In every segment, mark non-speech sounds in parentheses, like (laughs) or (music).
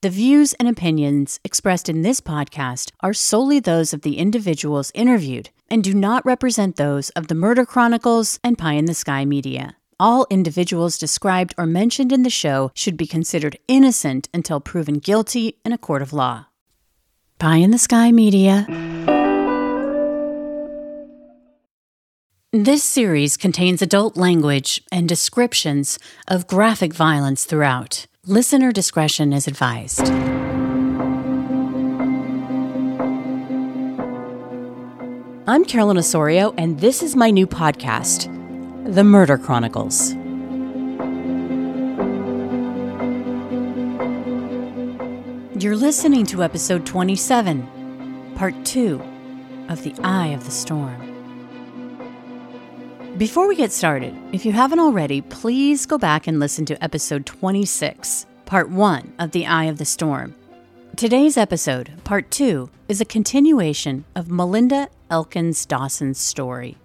The views and opinions expressed in this podcast are solely those of the individuals interviewed and do not represent those of the Murder Chronicles and Pie in the Sky Media. All individuals described or mentioned in the show should be considered innocent until proven guilty in a court of law. Pie in the Sky Media. This series contains adult language and descriptions of graphic violence throughout. Listener discretion is advised. I'm Carolyn Osorio, and this is my new podcast, The Murder Chronicles. You're listening to episode 27, part 2 of The Eye of the Storm. Before we get started, if you haven't already, please go back and listen to episode 26, part 1 of The Eye of the Storm. Today's episode, part 2, is a continuation of Melinda Elkins Dawson's story.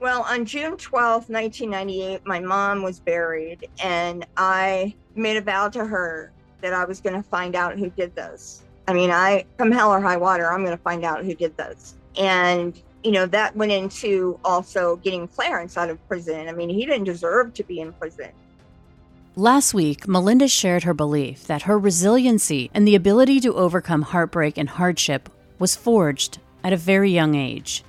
Well, on June 12, 1998, my mom was buried, and I made a vow to her that I was going to find out who did this. I mean, I, come hell or high water, I'm going to find out who did this. And you know, that went into also getting Clarence out of prison. I mean, he didn't deserve to be in prison. Last week, Melinda shared her belief that her resiliency and the ability to overcome heartbreak and hardship was forged at a very young age.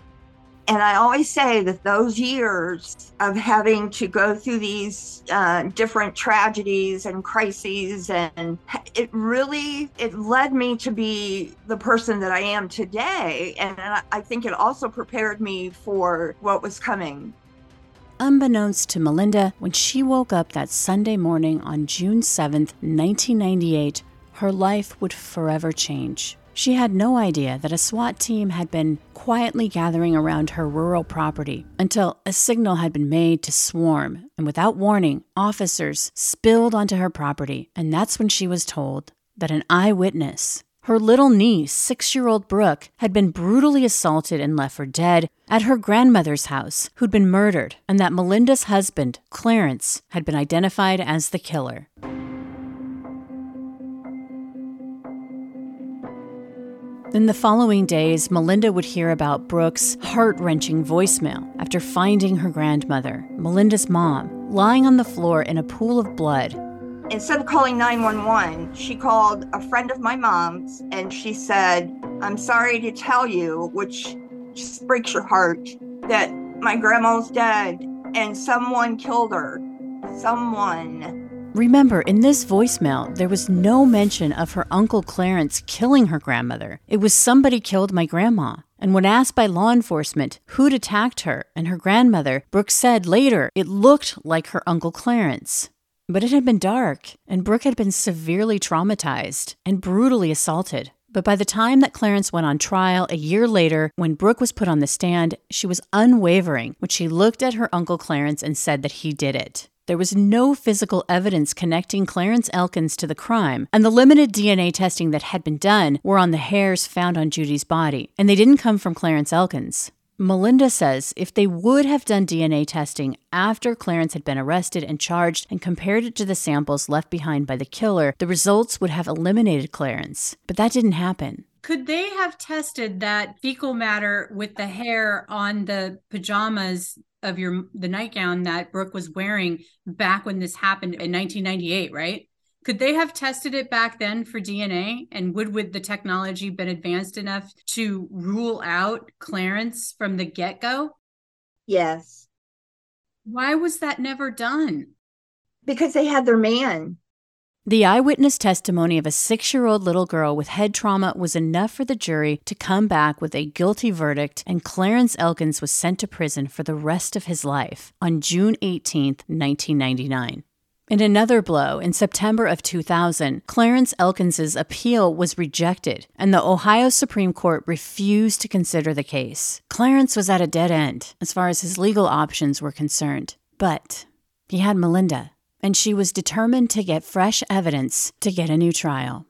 And I always say that those years of having to go through these uh, different tragedies and crises, and it really it led me to be the person that I am today. And I think it also prepared me for what was coming. Unbeknownst to Melinda, when she woke up that Sunday morning on June 7th, 1998, her life would forever change. She had no idea that a SWAT team had been quietly gathering around her rural property until a signal had been made to swarm, and without warning, officers spilled onto her property, and that's when she was told that an eyewitness, her little niece, six year old Brooke, had been brutally assaulted and left for dead at her grandmother's house, who'd been murdered, and that Melinda's husband, Clarence, had been identified as the killer. In the following days, Melinda would hear about Brooke's heart wrenching voicemail after finding her grandmother, Melinda's mom, lying on the floor in a pool of blood. Instead of calling 911, she called a friend of my mom's and she said, I'm sorry to tell you, which just breaks your heart, that my grandma's dead and someone killed her. Someone. Remember, in this voicemail, there was no mention of her Uncle Clarence killing her grandmother. It was somebody killed my grandma. And when asked by law enforcement who'd attacked her and her grandmother, Brooke said later it looked like her Uncle Clarence. But it had been dark, and Brooke had been severely traumatized and brutally assaulted. But by the time that Clarence went on trial a year later, when Brooke was put on the stand, she was unwavering when she looked at her Uncle Clarence and said that he did it. There was no physical evidence connecting Clarence Elkins to the crime, and the limited DNA testing that had been done were on the hairs found on Judy's body, and they didn't come from Clarence Elkins. Melinda says if they would have done DNA testing after Clarence had been arrested and charged and compared it to the samples left behind by the killer, the results would have eliminated Clarence. But that didn't happen. Could they have tested that fecal matter with the hair on the pajamas of your the nightgown that Brooke was wearing back when this happened in 1998, right? Could they have tested it back then for DNA? And would would the technology been advanced enough to rule out Clarence from the get go? Yes. Why was that never done? Because they had their man. The eyewitness testimony of a six year old little girl with head trauma was enough for the jury to come back with a guilty verdict, and Clarence Elkins was sent to prison for the rest of his life on June 18, 1999. In another blow, in September of 2000, Clarence Elkins's appeal was rejected, and the Ohio Supreme Court refused to consider the case. Clarence was at a dead end as far as his legal options were concerned, but he had Melinda and she was determined to get fresh evidence to get a new trial.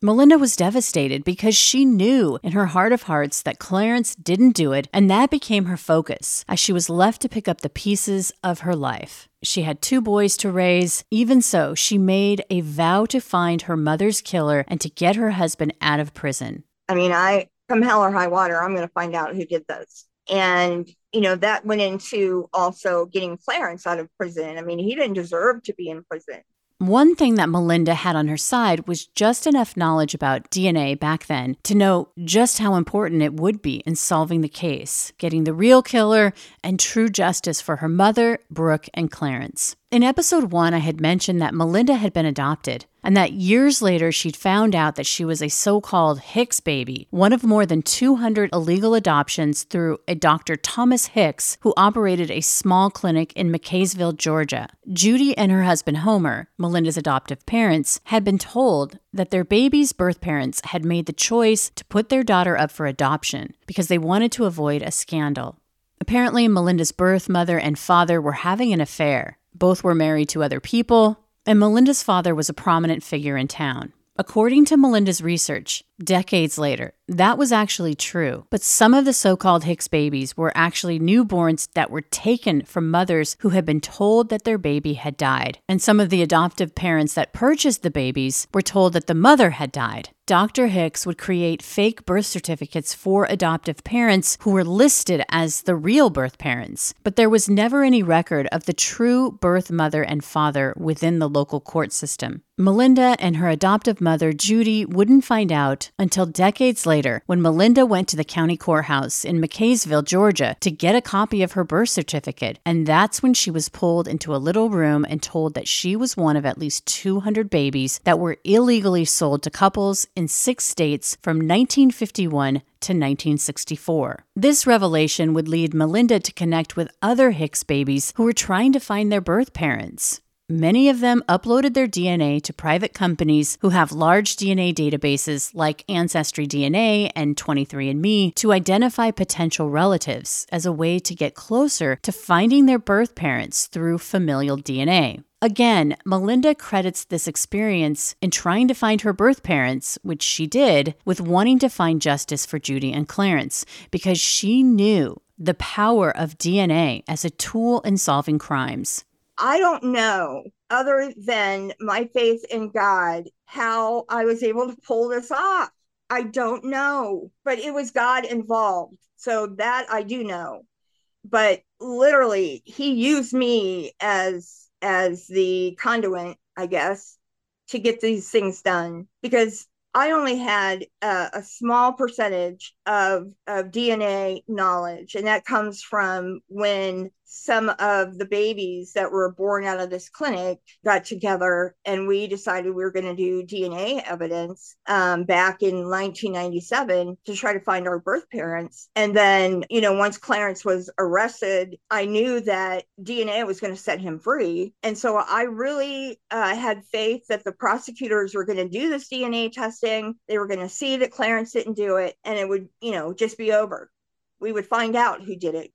Melinda was devastated because she knew in her heart of hearts that Clarence didn't do it, and that became her focus as she was left to pick up the pieces of her life. She had two boys to raise. Even so, she made a vow to find her mother's killer and to get her husband out of prison. I mean, I come hell or high water, I'm going to find out who did this. And, you know, that went into also getting Clarence out of prison. I mean, he didn't deserve to be in prison. One thing that Melinda had on her side was just enough knowledge about DNA back then to know just how important it would be in solving the case, getting the real killer, and true justice for her mother, Brooke, and Clarence. In episode one, I had mentioned that Melinda had been adopted, and that years later she'd found out that she was a so called Hicks baby, one of more than 200 illegal adoptions through a Dr. Thomas Hicks, who operated a small clinic in McCaysville, Georgia. Judy and her husband Homer, Melinda's adoptive parents, had been told that their baby's birth parents had made the choice to put their daughter up for adoption because they wanted to avoid a scandal. Apparently, Melinda's birth mother and father were having an affair. Both were married to other people, and Melinda's father was a prominent figure in town. According to Melinda's research, decades later, that was actually true. But some of the so called Hicks babies were actually newborns that were taken from mothers who had been told that their baby had died. And some of the adoptive parents that purchased the babies were told that the mother had died. Dr. Hicks would create fake birth certificates for adoptive parents who were listed as the real birth parents, but there was never any record of the true birth mother and father within the local court system. Melinda and her adoptive mother, Judy, wouldn't find out until decades later when Melinda went to the county courthouse in McCaysville, Georgia, to get a copy of her birth certificate. And that's when she was pulled into a little room and told that she was one of at least 200 babies that were illegally sold to couples in six states from 1951 to 1964. This revelation would lead Melinda to connect with other Hicks babies who were trying to find their birth parents. Many of them uploaded their DNA to private companies who have large DNA databases like Ancestry DNA and 23andMe to identify potential relatives as a way to get closer to finding their birth parents through familial DNA. Again, Melinda credits this experience in trying to find her birth parents, which she did, with wanting to find justice for Judy and Clarence because she knew the power of DNA as a tool in solving crimes. I don't know, other than my faith in God, how I was able to pull this off. I don't know, but it was God involved. So that I do know. But literally, he used me as as the conduit, I guess, to get these things done because I only had a, a, small percentage of, of DNA knowledge, and that comes from when some of the babies that were born out of this clinic got together and we decided we were going to do DNA evidence um, back in 1997 to try to find our birth parents. And then, you know, once Clarence was arrested, I knew that DNA was going to set him free. And so I really uh, had faith that the prosecutors were going to do this DNA testing. They were going to see that Clarence didn't do it and it would, you know, just be over. We would find out who did it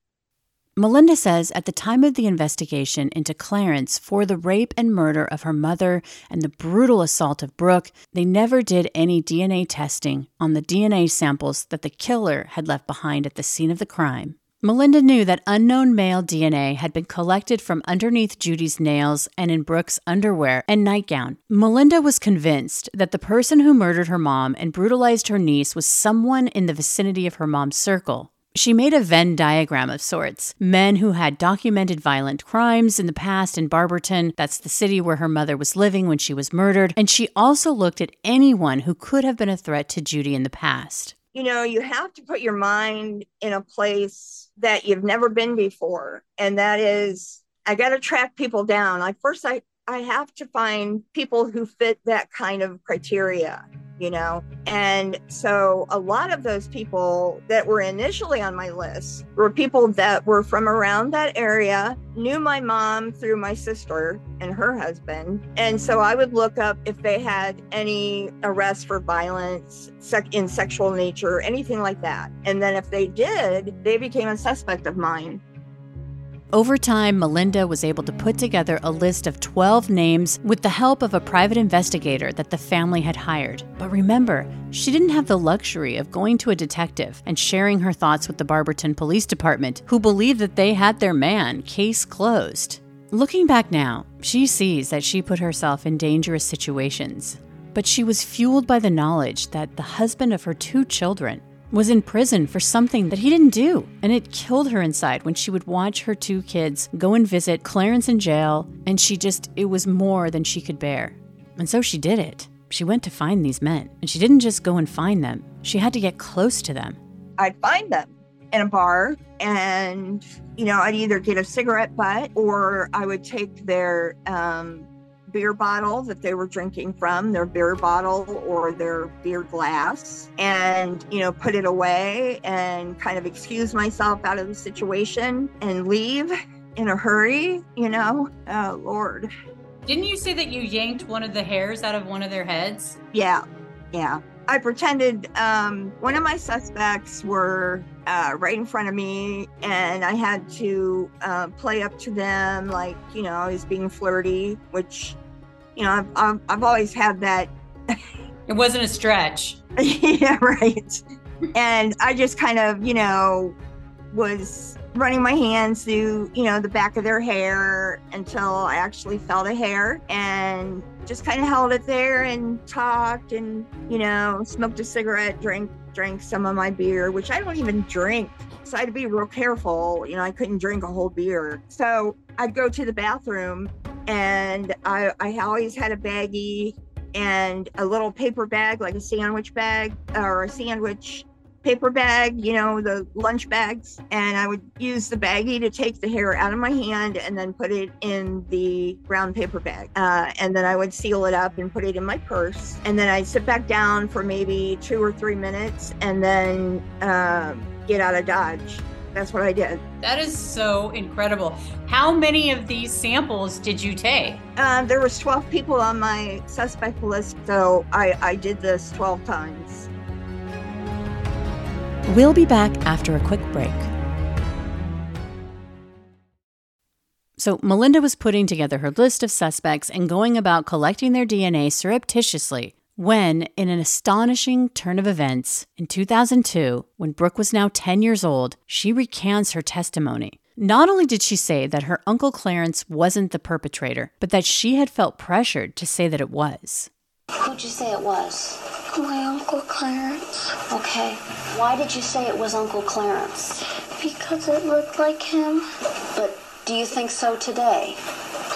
Melinda says at the time of the investigation into Clarence for the rape and murder of her mother and the brutal assault of Brooke, they never did any DNA testing on the DNA samples that the killer had left behind at the scene of the crime. Melinda knew that unknown male DNA had been collected from underneath Judy's nails and in Brooke's underwear and nightgown. Melinda was convinced that the person who murdered her mom and brutalized her niece was someone in the vicinity of her mom's circle. She made a Venn diagram of sorts. Men who had documented violent crimes in the past in Barberton, that's the city where her mother was living when she was murdered, and she also looked at anyone who could have been a threat to Judy in the past. You know, you have to put your mind in a place that you've never been before, and that is I got to track people down. Like first I I have to find people who fit that kind of criteria you know? And so a lot of those people that were initially on my list were people that were from around that area, knew my mom through my sister and her husband. And so I would look up if they had any arrests for violence sec- in sexual nature, anything like that. And then if they did, they became a suspect of mine. Over time, Melinda was able to put together a list of 12 names with the help of a private investigator that the family had hired. But remember, she didn't have the luxury of going to a detective and sharing her thoughts with the Barberton Police Department, who believed that they had their man, case closed. Looking back now, she sees that she put herself in dangerous situations. But she was fueled by the knowledge that the husband of her two children was in prison for something that he didn't do. And it killed her inside when she would watch her two kids go and visit Clarence in jail, and she just, it was more than she could bear. And so she did it. She went to find these men, and she didn't just go and find them, she had to get close to them. I'd find them in a bar, and, you know, I'd either get a cigarette butt or I would take their um, beer bottle that they were drinking from, their beer bottle or their beer glass, and, you know, put it away and kind of excuse myself out of the situation and leave in a hurry, you know? Oh, Lord. Didn't you say that you yanked one of the hairs out of one of their heads? Yeah, yeah. I pretended um, one of my suspects were uh, right in front of me, and I had to uh, play up to them like, you know, I was being flirty, which you know, I've, I've, I've always had that. (laughs) it wasn't a stretch. (laughs) yeah, right. and I just kind of, you know, was running my hands through, you know, the back of their hair until I actually felt a hair and just kind of held it there and talked and, you know, smoked a cigarette, drank drank some of my beer, which I don't even drink. So I had to be real careful. You know, I couldn't drink a whole beer. So I'd go to the bathroom and I, I always had a baggie and a little paper bag, like a sandwich bag or a sandwich paper bag, you know, the lunch bags. And I would use the baggie to take the hair out of my hand and then put it in the brown paper bag. Uh, and then I would seal it up and put it in my purse. And then I'd sit back down for maybe two or three minutes and then uh, get out of Dodge that's what I did. That is so incredible. How many of these samples did you take? Um, there was 12 people on my suspect list, so I, I did this 12 times. We'll be back after a quick break. So, Melinda was putting together her list of suspects and going about collecting their DNA surreptitiously when, in an astonishing turn of events, in 2002, when Brooke was now 10 years old, she recants her testimony. Not only did she say that her Uncle Clarence wasn't the perpetrator, but that she had felt pressured to say that it was. Who'd you say it was? My Uncle Clarence. Okay. Why did you say it was Uncle Clarence? Because it looked like him. But do you think so today?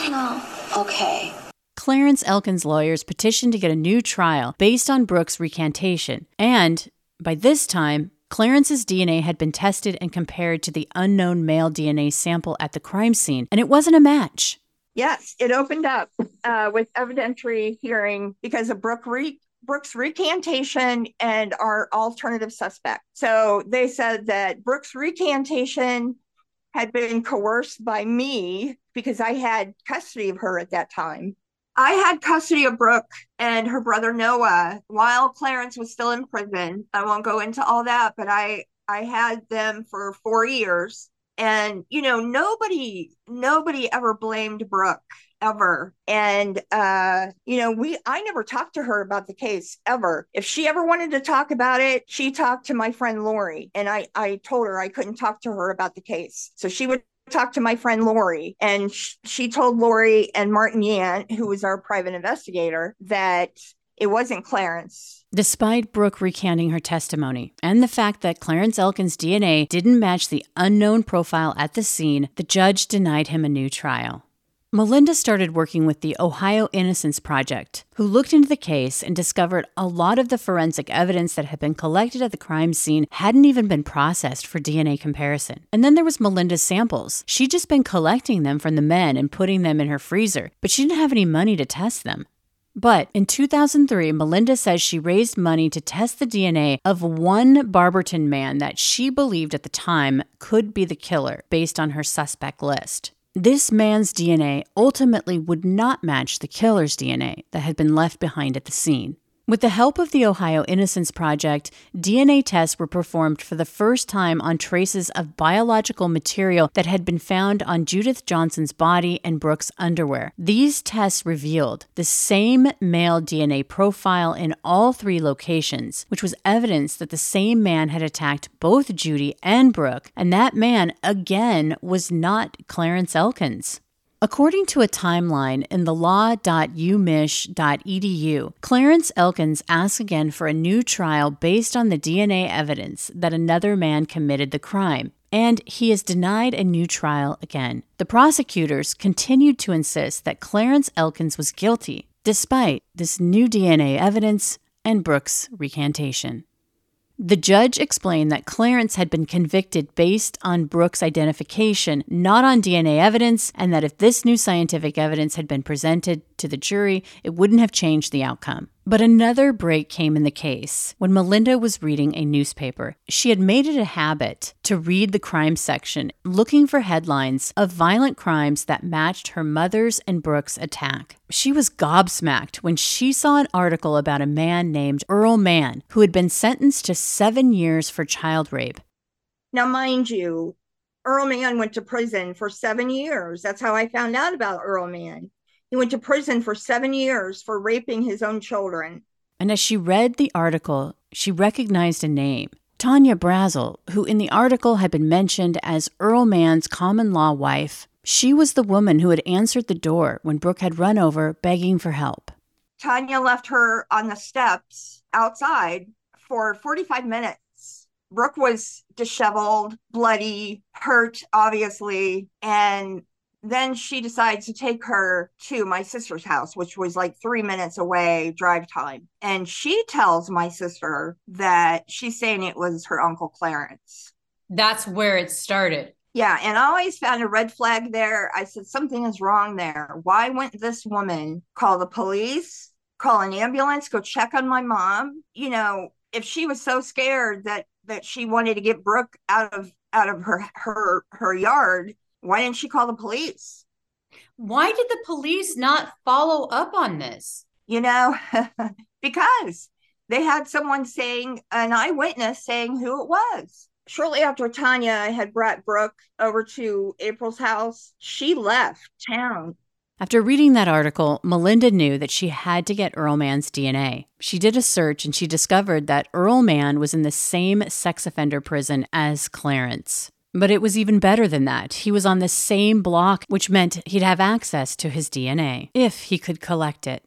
No. Okay. Clarence Elkins' lawyers petitioned to get a new trial based on Brooke's recantation. And by this time, Clarence's DNA had been tested and compared to the unknown male DNA sample at the crime scene, and it wasn't a match. Yes, it opened up uh, with evidentiary hearing because of Brooke re- Brooke's recantation and our alternative suspect. So they said that Brooke's recantation had been coerced by me because I had custody of her at that time. I had custody of Brooke and her brother Noah while Clarence was still in prison. I won't go into all that, but I I had them for 4 years and you know nobody nobody ever blamed Brooke ever and uh you know we i never talked to her about the case ever if she ever wanted to talk about it she talked to my friend lori and i i told her i couldn't talk to her about the case so she would talked to my friend Lori, and sh- she told Lori and Martin Yant, who was our private investigator, that it wasn't Clarence. Despite Brooke recanting her testimony and the fact that Clarence Elkins' DNA didn't match the unknown profile at the scene, the judge denied him a new trial. Melinda started working with the Ohio Innocence Project, who looked into the case and discovered a lot of the forensic evidence that had been collected at the crime scene hadn't even been processed for DNA comparison. And then there was Melinda's samples. She'd just been collecting them from the men and putting them in her freezer, but she didn't have any money to test them. But in 2003, Melinda says she raised money to test the DNA of one Barberton man that she believed at the time could be the killer based on her suspect list. This man's DNA ultimately would not match the killer's DNA that had been left behind at the scene. With the help of the Ohio Innocence Project, DNA tests were performed for the first time on traces of biological material that had been found on Judith Johnson's body and Brooke's underwear. These tests revealed the same male DNA profile in all three locations, which was evidence that the same man had attacked both Judy and Brooke, and that man, again, was not Clarence Elkins. According to a timeline in the law.umich.edu, Clarence Elkins asked again for a new trial based on the DNA evidence that another man committed the crime, and he is denied a new trial again. The prosecutors continued to insist that Clarence Elkins was guilty, despite this new DNA evidence and Brooke's recantation. The judge explained that Clarence had been convicted based on Brooke's identification, not on DNA evidence, and that if this new scientific evidence had been presented to the jury, it wouldn't have changed the outcome. But another break came in the case when Melinda was reading a newspaper. She had made it a habit to read the crime section, looking for headlines of violent crimes that matched her mother's and Brooke's attack. She was gobsmacked when she saw an article about a man named Earl Mann who had been sentenced to seven years for child rape. Now, mind you, Earl Mann went to prison for seven years. That's how I found out about Earl Mann. He went to prison for seven years for raping his own children. And as she read the article, she recognized a name Tanya Brazel, who in the article had been mentioned as Earl Mann's common law wife. She was the woman who had answered the door when Brooke had run over begging for help. Tanya left her on the steps outside for 45 minutes. Brooke was disheveled, bloody, hurt, obviously, and then she decides to take her to my sister's house, which was like three minutes away drive time. And she tells my sister that she's saying it was her Uncle Clarence. That's where it started. Yeah. And I always found a red flag there. I said, something is wrong there. Why wouldn't this woman call the police, call an ambulance, go check on my mom? You know, if she was so scared that that she wanted to get Brooke out of out of her her her yard why didn't she call the police? Why did the police not follow up on this? You know, (laughs) because they had someone saying, an eyewitness saying who it was. Shortly after Tanya had brought Brooke over to April's house, she left town. After reading that article, Melinda knew that she had to get Earl Mann's DNA. She did a search and she discovered that Earl Mann was in the same sex offender prison as Clarence. But it was even better than that. He was on the same block, which meant he'd have access to his DNA if he could collect it.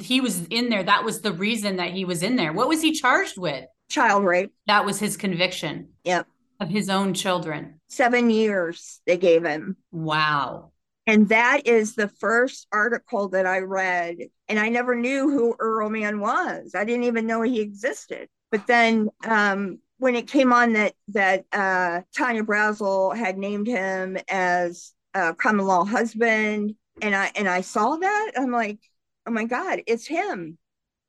He was in there. That was the reason that he was in there. What was he charged with? Child rape. That was his conviction. Yep. Of his own children. Seven years they gave him. Wow. And that is the first article that I read. And I never knew who Earl Mann was. I didn't even know he existed. But then um, when it came on that that uh, Tanya Brazel had named him as a common law husband, and I and I saw that, I'm like, oh my god, it's him.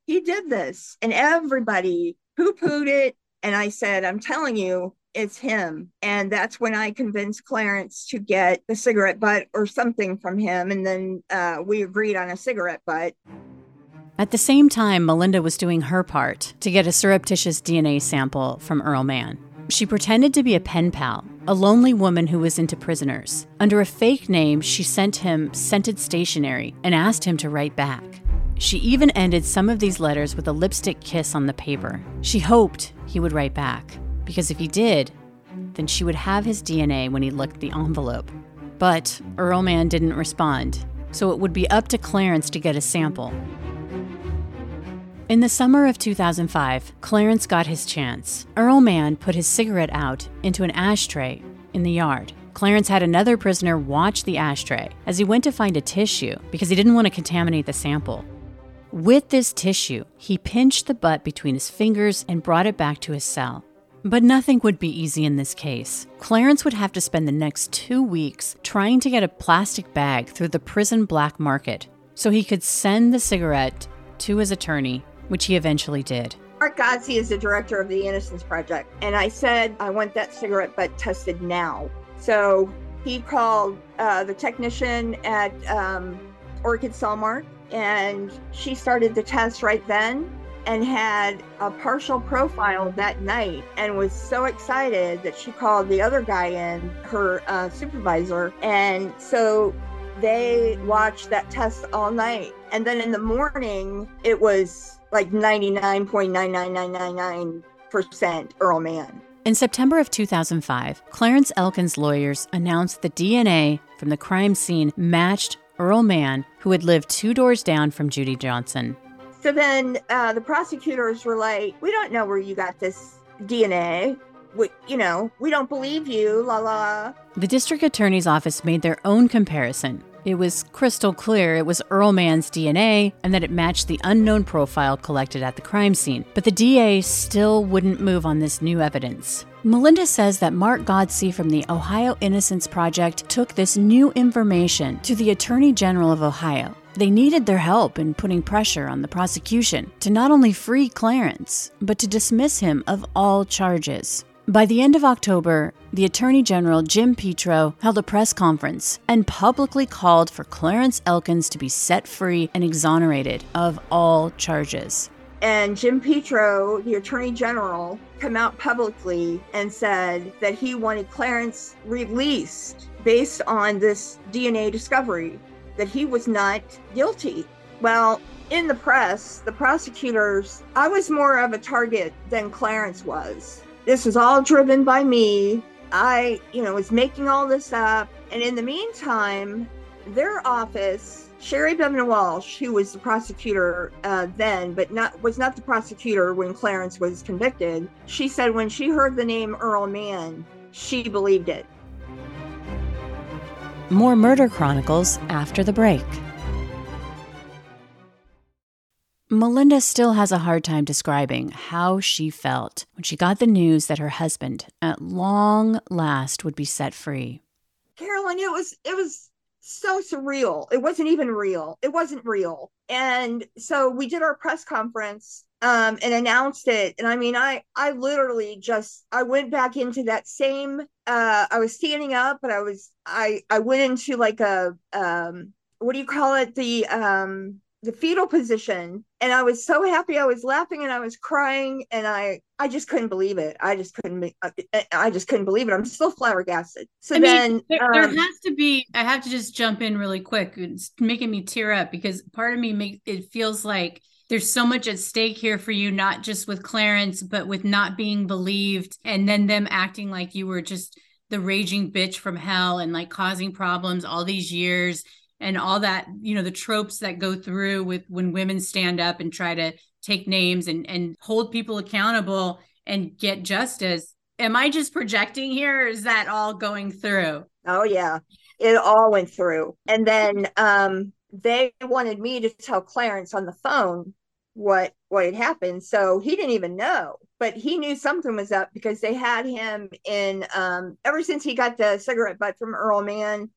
He did this, and everybody poo pooed it. And I said, I'm telling you, it's him. And that's when I convinced Clarence to get the cigarette butt or something from him. And then uh, we agreed on a cigarette butt. At the same time, Melinda was doing her part to get a surreptitious DNA sample from Earl Mann. She pretended to be a pen pal, a lonely woman who was into prisoners. Under a fake name, she sent him scented stationery and asked him to write back. She even ended some of these letters with a lipstick kiss on the paper. She hoped he would write back, because if he did, then she would have his DNA when he looked the envelope. But Earl Mann didn't respond, so it would be up to Clarence to get a sample. In the summer of 2005, Clarence got his chance. Earl Mann put his cigarette out into an ashtray in the yard. Clarence had another prisoner watch the ashtray as he went to find a tissue because he didn't want to contaminate the sample. With this tissue, he pinched the butt between his fingers and brought it back to his cell. But nothing would be easy in this case. Clarence would have to spend the next two weeks trying to get a plastic bag through the prison black market so he could send the cigarette to his attorney which he eventually did. Mark Godsey is the director of the Innocence Project, and I said, I want that cigarette butt tested now. So he called uh, the technician at um, Orchid Cellmark, and she started the test right then. and had a partial profile that night and was so excited that she called the other guy in, her uh, supervisor. And so they watched that test all night. And then in the morning, it was like 99.99999% Earl Mann. In September of 2005, Clarence Elkins' lawyers announced the DNA from the crime scene matched Earl Mann, who had lived two doors down from Judy Johnson. So then uh, the prosecutors were like, We don't know where you got this DNA. We, you know, we don't believe you, la la. The district attorney's office made their own comparison. It was crystal clear it was Earl Mann's DNA and that it matched the unknown profile collected at the crime scene. But the DA still wouldn't move on this new evidence. Melinda says that Mark Godsey from the Ohio Innocence Project took this new information to the Attorney General of Ohio. They needed their help in putting pressure on the prosecution to not only free Clarence, but to dismiss him of all charges. By the end of October, the Attorney General Jim Petro held a press conference and publicly called for Clarence Elkins to be set free and exonerated of all charges. And Jim Petro, the Attorney General, came out publicly and said that he wanted Clarence released based on this DNA discovery, that he was not guilty. Well, in the press, the prosecutors, I was more of a target than Clarence was this was all driven by me. I, you know, was making all this up. And in the meantime, their office, Sherri Bevan Walsh, who was the prosecutor uh, then, but not was not the prosecutor when Clarence was convicted, she said when she heard the name Earl Mann, she believed it. More murder chronicles after the break. Melinda still has a hard time describing how she felt when she got the news that her husband, at long last, would be set free. Carolyn, it was it was so surreal. It wasn't even real. It wasn't real. And so we did our press conference um, and announced it. And I mean, I I literally just I went back into that same. Uh, I was standing up, but I was I I went into like a um, what do you call it? The um, the fetal position and i was so happy. I was laughing and i was crying and i i just couldn't believe it. I just couldn't uh, i just couldn't believe it. I'm still flabbergasted. So I then mean, there, um, there, has to be i have to just jump in really quick. It's making me tear up because part of me make it feels like there's so much at stake here for you not just with clarence but with not being believed and then them acting like you were just the raging bitch from hell and like causing problems all these years and all that you know the tropes that go through with when women stand up and try to take names and and hold people accountable and get justice. Am i just projecting here is that all going through? Oh yeah. It all went through. And then um they wanted me to tell clarence on the phone what what had happened. So he didn't even know but he knew something was up because they had him in um ever since he got the cigarette butt from earl mann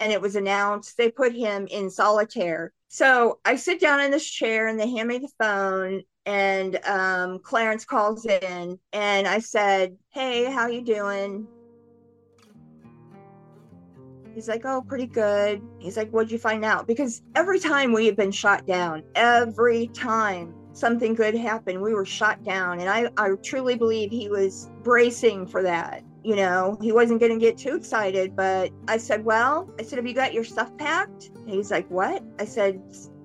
and it was announced they put him in solitaire. So I sit down in this chair and they hand me the phone and um, Clarence calls in and I said, "Hey, how you doing?" He's like, "Oh, pretty good." He's like, "What'd you find out?" Because every time we had been shot down, every time something good happened, we were shot down, and I I truly believe he was bracing for that you know, he wasn't going to get too excited. But I said, Well, I said, Have you got your stuff packed? And he's like, What? I said,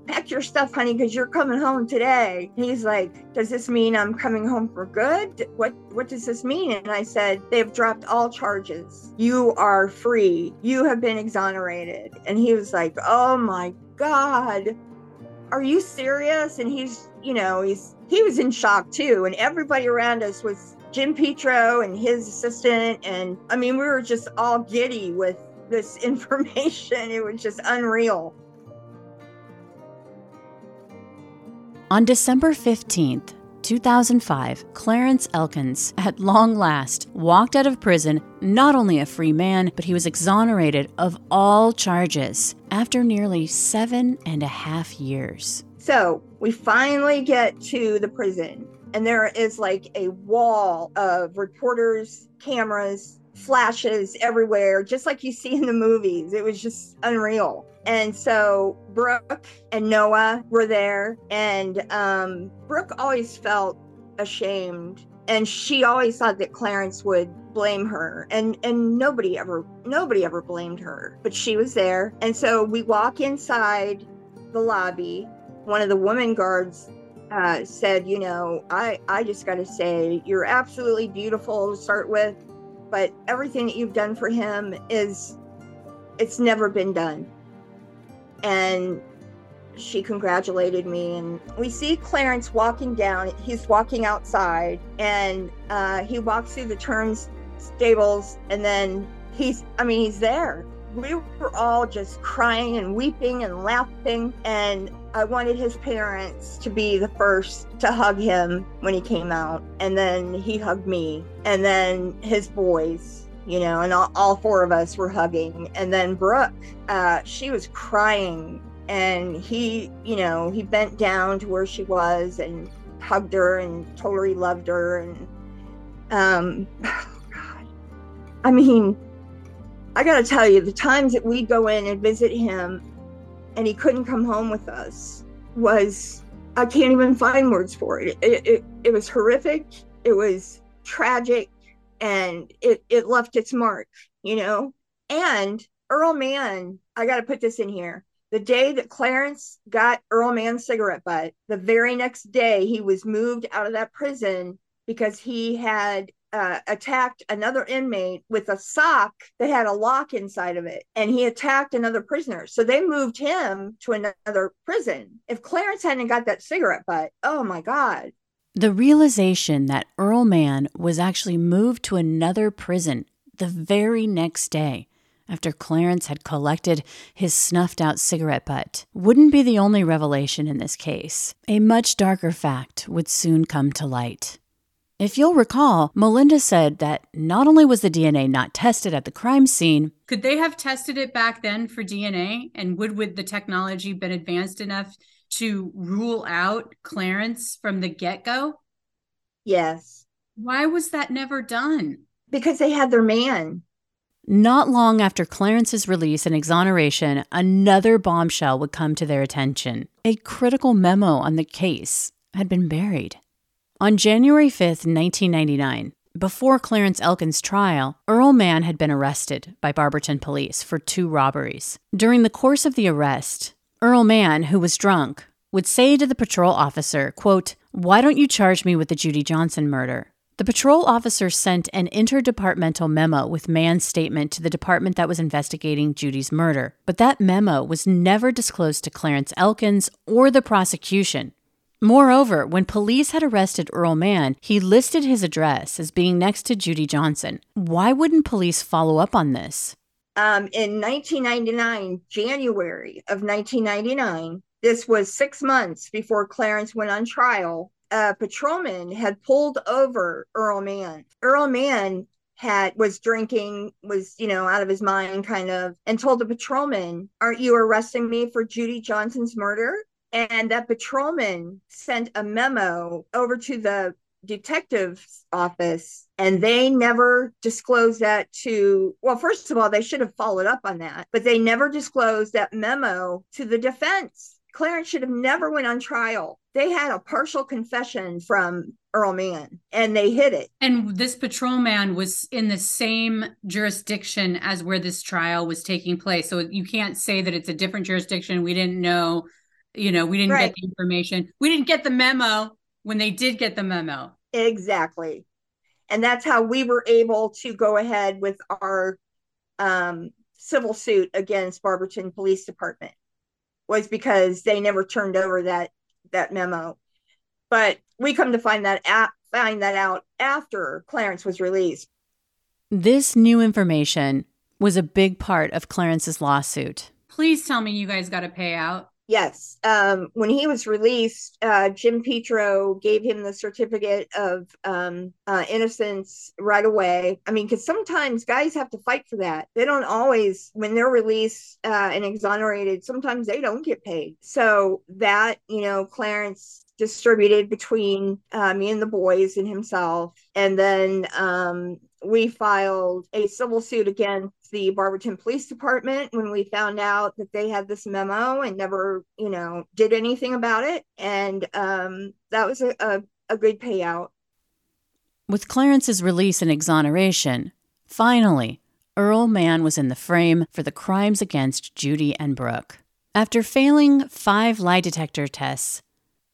Pack your stuff, honey, because you're coming home today. He's like, Does this mean I'm coming home for good? What what does this mean? And I said, They've dropped all charges. You are free. You have been exonerated. And he was like, Oh my God. Are you serious? And he's, you know, he's he was in shock too. And everybody around us was Jim Petro and his assistant. And I mean, we were just all giddy with this (laughs) information. It was just unreal. On December 15th, 2005, Clarence Elkins, at long last, walked out of prison not only a free man, but he was exonerated of all charges after nearly seven and a half years. So we finally get to the prison and there is like a wall of reporters, cameras, flashes everywhere, just like you see in the movies. It was just unreal. And so Brooke and Noah were there, and um, Brooke always felt ashamed, and she always thought that Clarence would blame her, and and nobody ever nobody ever blamed her, but she was there. And so we walk inside the lobby. One of the women guards uh, said, "You know, I I just got to say, you're absolutely beautiful to start with, but everything that you've done for him is it's never been done." and she congratulated me and we see clarence walking down he's walking outside and uh, he walks through the turns stables, and then he's i mean he's there we were all just crying and weeping and laughing and i wanted his parents to be the first to hug him when he came out and then he hugged me and then his boys you know, and all, all four of us were hugging. And then Brooke, uh, she was crying, and he, you know, he bent down to where she was and hugged her and told her he loved her. And, um, (sighs) God, I mean, I got to tell you, the times that we'd go in and visit him and he couldn't come home with us was, I can't even find words for it. It, it, it was horrific. It was tragic and it it left its mark, you know. And Earl Mann, I got to put this in here. The day that Clarence got Earl Mann's cigarette butt, the very next day he was moved out of that prison because he had uh, attacked another inmate with a sock that had a lock inside of it, and he attacked another prisoner. So they moved him to another prison. If Clarence hadn't got that cigarette butt, oh my God, the realization that Earl Mann was actually moved to another prison the very next day after Clarence had collected his snuffed out cigarette butt wouldn't be the only revelation in this case. A much darker fact would soon come to light. If you'll recall, Melinda said that not only was the DNA not tested at the crime scene, could they have tested it back then for DNA? And would, would the technology been advanced enough to rule out Clarence from the get go? Yes. Why was that never done? Because they had their man. Not long after Clarence's release and exoneration, another bombshell would come to their attention. A critical memo on the case had been buried. On January 5th, 1999, before Clarence Elkins' trial, Earl Mann had been arrested by Barberton police for two robberies. During the course of the arrest, Earl Mann, who was drunk, would say to the patrol officer, quote, Why don't you charge me with the Judy Johnson murder? The patrol officer sent an interdepartmental memo with Mann's statement to the department that was investigating Judy's murder, but that memo was never disclosed to Clarence Elkins or the prosecution. Moreover, when police had arrested Earl Mann, he listed his address as being next to Judy Johnson. Why wouldn't police follow up on this? um, in 1999, January of 1999, this was six months before Clarence went on trial. A patrolman had pulled over Earl Mann. Earl Mann had was drinking, was you know out of his mind, kind of, and told the patrolman, "Aren't you arresting me for Judy Johnson's murder?" And that patrolman sent a memo over to the detective's office and they never disclosed that to well first of all they should have followed up on that but they never disclosed that memo to the defense. Clarence should have never went on trial. They had a partial confession from earl mann and they hid it. And this patrolman was in the same jurisdiction as where this trial was taking place. So you can't say that it's a different jurisdiction. We didn't know you know we didn't right. get the information we didn't get the memo when they did get the memo. Exactly. And that's how we were able to go ahead with our um, civil suit against Barberton Police Department was because they never turned over that that memo. But we come to find that at, find that out after Clarence was released. This new information was a big part of Clarence's lawsuit. Please tell me you guys got a payout. Yes. Um, when he was released, uh, Jim Petro gave him the certificate of um, uh, innocence right away. I mean, because sometimes guys have to fight for that. They don't always, when they're released uh, and exonerated, sometimes they don't get paid. So that, you know, Clarence distributed between uh, me and the boys and himself. And then um, we filed a civil suit against the Barberton Police Department when we found out that they had this memo and never, you know, did anything about it. And um, that was a, a, a good payout. With Clarence's release and exoneration, finally, Earl Mann was in the frame for the crimes against Judy and Brooke. After failing five lie detector tests,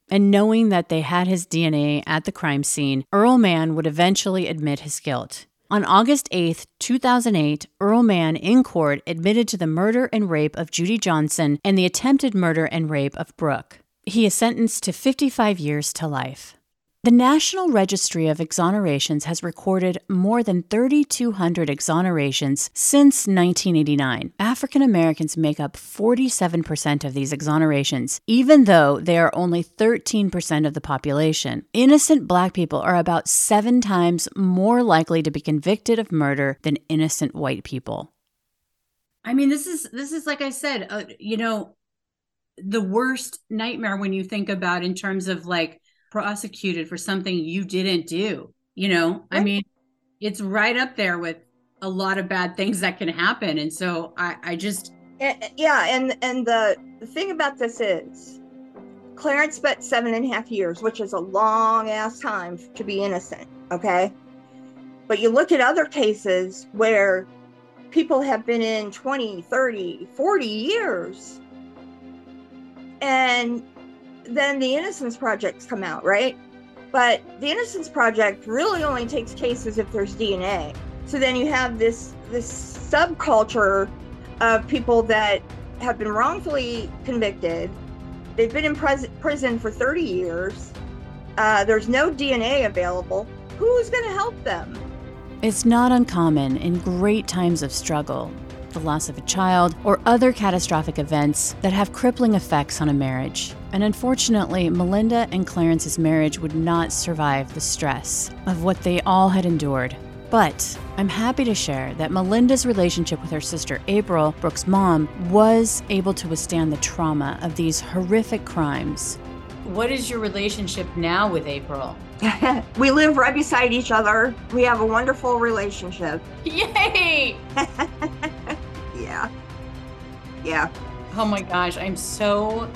and knowing that they had his DNA at the crime scene, Earl Mann would eventually admit his guilt. On August 8, 2008, Earl Mann in court admitted to the murder and rape of Judy Johnson and the attempted murder and rape of Brooke. He is sentenced to 55 years to life. The National Registry of Exonerations has recorded more than 3,200 exonerations since 1989. African Americans make up 47% of these exonerations, even though they are only 13% of the population. Innocent black people are about seven times more likely to be convicted of murder than innocent white people. I mean, this is this is like I said, uh, you know, the worst nightmare when you think about in terms of like prosecuted for something you didn't do. You know, right. I mean, it's right up there with a lot of bad things that can happen. And so I, I just yeah, and and the, the thing about this is Clarence spent seven and a half years, which is a long ass time to be innocent. Okay. But you look at other cases where people have been in 20, 30, 40 years. And then the Innocence Projects come out, right? But the Innocence Project really only takes cases if there's DNA. So then you have this this subculture of people that have been wrongfully convicted. They've been in pres- prison for 30 years. Uh, there's no DNA available. Who's going to help them? It's not uncommon in great times of struggle, the loss of a child, or other catastrophic events that have crippling effects on a marriage. And unfortunately, Melinda and Clarence's marriage would not survive the stress of what they all had endured. But I'm happy to share that Melinda's relationship with her sister April, Brooke's mom, was able to withstand the trauma of these horrific crimes. What is your relationship now with April? (laughs) we live right beside each other. We have a wonderful relationship. Yay! (laughs) yeah. Yeah. Oh my gosh, I'm so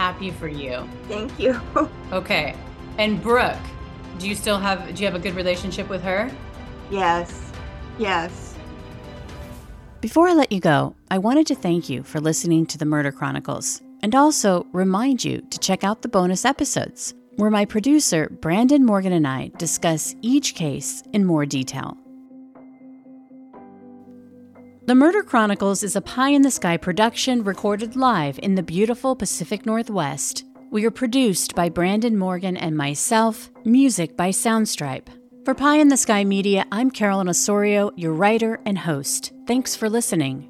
happy for you. Thank you. (laughs) okay. And Brooke, do you still have do you have a good relationship with her? Yes. Yes. Before I let you go, I wanted to thank you for listening to the Murder Chronicles and also remind you to check out the bonus episodes where my producer, Brandon Morgan, and I discuss each case in more detail. The Murder Chronicles is a pie in the sky production recorded live in the beautiful Pacific Northwest. We are produced by Brandon Morgan and myself, music by Soundstripe. For Pie in the Sky Media, I'm Carolyn Osorio, your writer and host. Thanks for listening.